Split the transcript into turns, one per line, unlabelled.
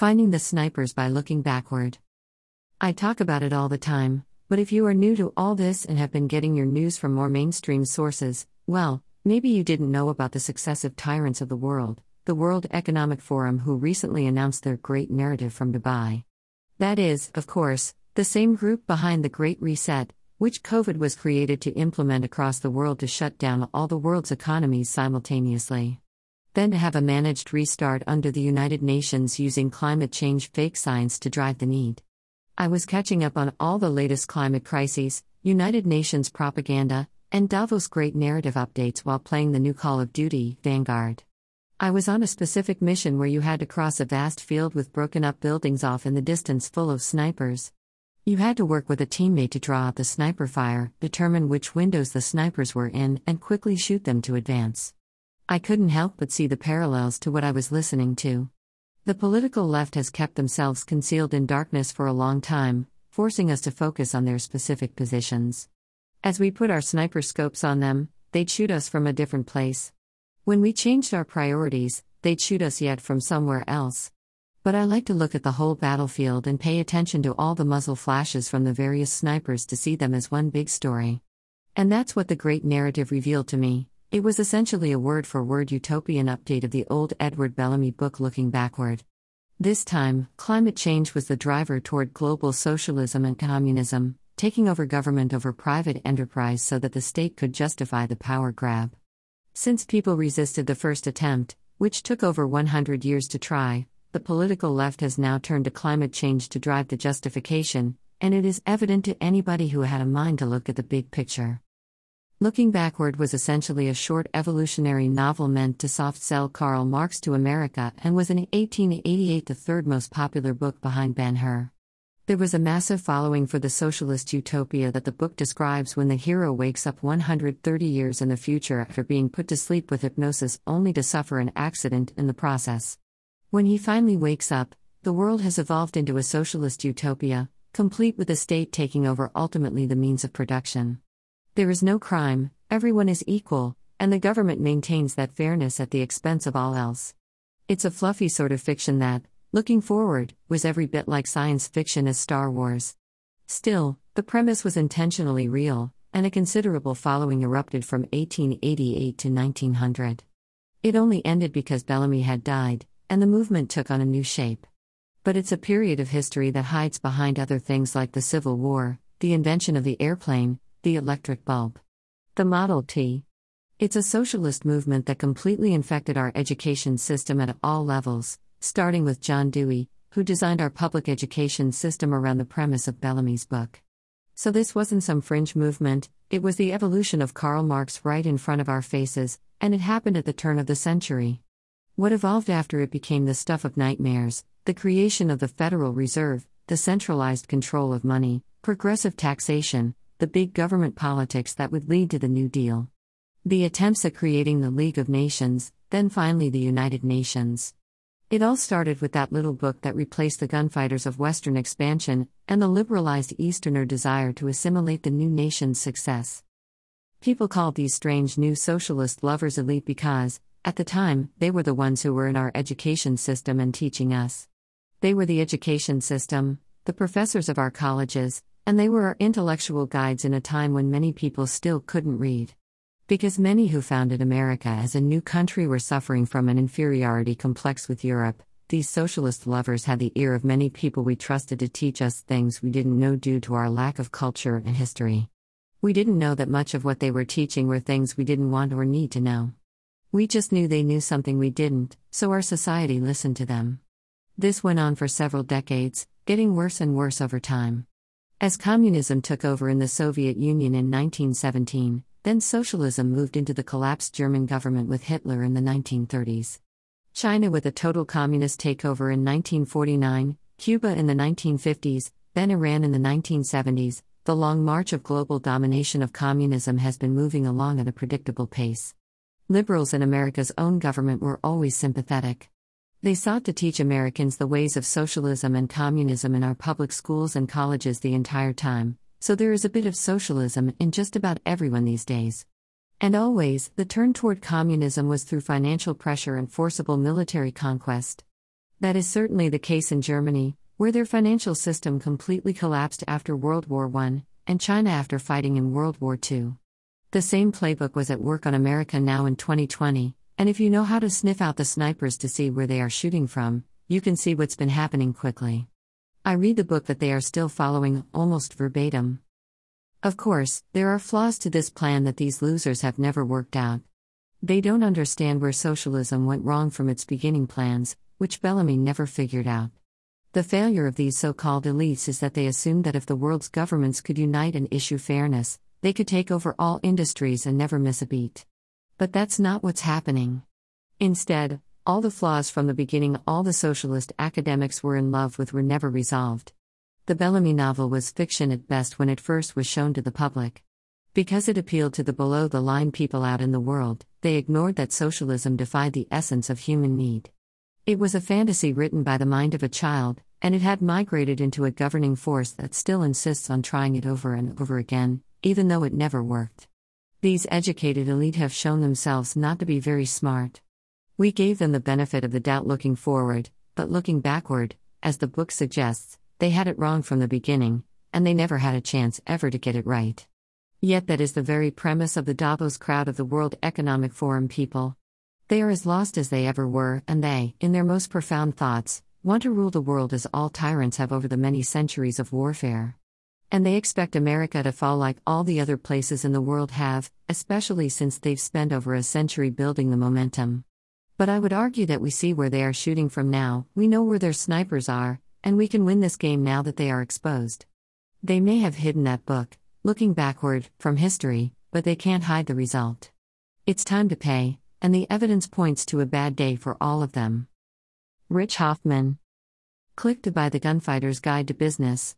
Finding the snipers by looking backward. I talk about it all the time, but if you are new to all this and have been getting your news from more mainstream sources, well, maybe you didn't know about the successive tyrants of the world, the World Economic Forum, who recently announced their great narrative from Dubai. That is, of course, the same group behind the Great Reset, which COVID was created to implement across the world to shut down all the world's economies simultaneously. Then to have a managed restart under the United Nations using climate change fake science to drive the need. I was catching up on all the latest climate crises, United Nations propaganda, and Davos great narrative updates while playing the new Call of Duty, Vanguard. I was on a specific mission where you had to cross a vast field with broken up buildings off in the distance full of snipers. You had to work with a teammate to draw out the sniper fire, determine which windows the snipers were in, and quickly shoot them to advance. I couldn't help but see the parallels to what I was listening to. The political left has kept themselves concealed in darkness for a long time, forcing us to focus on their specific positions. As we put our sniper scopes on them, they'd shoot us from a different place. When we changed our priorities, they'd shoot us yet from somewhere else. But I like to look at the whole battlefield and pay attention to all the muzzle flashes from the various snipers to see them as one big story. And that's what the great narrative revealed to me. It was essentially a word for word utopian update of the old Edward Bellamy book Looking Backward. This time, climate change was the driver toward global socialism and communism, taking over government over private enterprise so that the state could justify the power grab. Since people resisted the first attempt, which took over 100 years to try, the political left has now turned to climate change to drive the justification, and it is evident to anybody who had a mind to look at the big picture. Looking Backward was essentially a short evolutionary novel meant to soft sell Karl Marx to America and was in 1888 the third most popular book behind Ben Hur. There was a massive following for the socialist utopia that the book describes when the hero wakes up 130 years in the future after being put to sleep with hypnosis only to suffer an accident in the process. When he finally wakes up, the world has evolved into a socialist utopia, complete with the state taking over ultimately the means of production. There is no crime, everyone is equal, and the government maintains that fairness at the expense of all else. It's a fluffy sort of fiction that, looking forward, was every bit like science fiction as Star Wars. Still, the premise was intentionally real, and a considerable following erupted from 1888 to 1900. It only ended because Bellamy had died, and the movement took on a new shape. But it's a period of history that hides behind other things like the Civil War, the invention of the airplane, the electric bulb. The Model T. It's a socialist movement that completely infected our education system at all levels, starting with John Dewey, who designed our public education system around the premise of Bellamy's book. So, this wasn't some fringe movement, it was the evolution of Karl Marx right in front of our faces, and it happened at the turn of the century. What evolved after it became the stuff of nightmares the creation of the Federal Reserve, the centralized control of money, progressive taxation, the big government politics that would lead to the New Deal. The attempts at creating the League of Nations, then finally the United Nations. It all started with that little book that replaced the gunfighters of Western expansion and the liberalized Easterner desire to assimilate the new nation's success. People called these strange new socialist lovers elite because, at the time, they were the ones who were in our education system and teaching us. They were the education system, the professors of our colleges, and they were our intellectual guides in a time when many people still couldn't read. Because many who founded America as a new country were suffering from an inferiority complex with Europe, these socialist lovers had the ear of many people we trusted to teach us things we didn't know due to our lack of culture and history. We didn't know that much of what they were teaching were things we didn't want or need to know. We just knew they knew something we didn't, so our society listened to them. This went on for several decades, getting worse and worse over time. As communism took over in the Soviet Union in 1917, then socialism moved into the collapsed German government with Hitler in the 1930s. China with a total communist takeover in 1949, Cuba in the 1950s, then Iran in the 1970s, the long march of global domination of communism has been moving along at a predictable pace. Liberals in America's own government were always sympathetic. They sought to teach Americans the ways of socialism and communism in our public schools and colleges the entire time, so there is a bit of socialism in just about everyone these days. And always, the turn toward communism was through financial pressure and forcible military conquest. That is certainly the case in Germany, where their financial system completely collapsed after World War I, and China after fighting in World War II. The same playbook was at work on America now in 2020, and if you know how to sniff out the snipers to see where they are shooting from, you can see what's been happening quickly. I read the book that they are still following almost verbatim. Of course, there are flaws to this plan that these losers have never worked out. They don't understand where socialism went wrong from its beginning plans, which Bellamy never figured out. The failure of these so called elites is that they assumed that if the world's governments could unite and issue fairness, they could take over all industries and never miss a beat. But that's not what's happening. Instead, all the flaws from the beginning all the socialist academics were in love with were never resolved. The Bellamy novel was fiction at best when it first was shown to the public. Because it appealed to the below the line people out in the world, they ignored that socialism defied the essence of human need. It was a fantasy written by the mind of a child, and it had migrated into a governing force that still insists on trying it over and over again, even though it never worked. These educated elite have shown themselves not to be very smart. We gave them the benefit of the doubt looking forward, but looking backward, as the book suggests, they had it wrong from the beginning, and they never had a chance ever to get it right. Yet that is the very premise of the Davos crowd of the World Economic Forum people. They are as lost as they ever were, and they, in their most profound thoughts, want to rule the world as all tyrants have over the many centuries of warfare. And they expect America to fall like all the other places in the world have, especially since they've spent over a century building the momentum. But I would argue that we see where they are shooting from now, we know where their snipers are, and we can win this game now that they are exposed. They may have hidden that book, looking backward, from history, but they can't hide the result. It's time to pay, and the evidence points to a bad day for all of them. Rich Hoffman. Click to buy the Gunfighter's Guide to Business.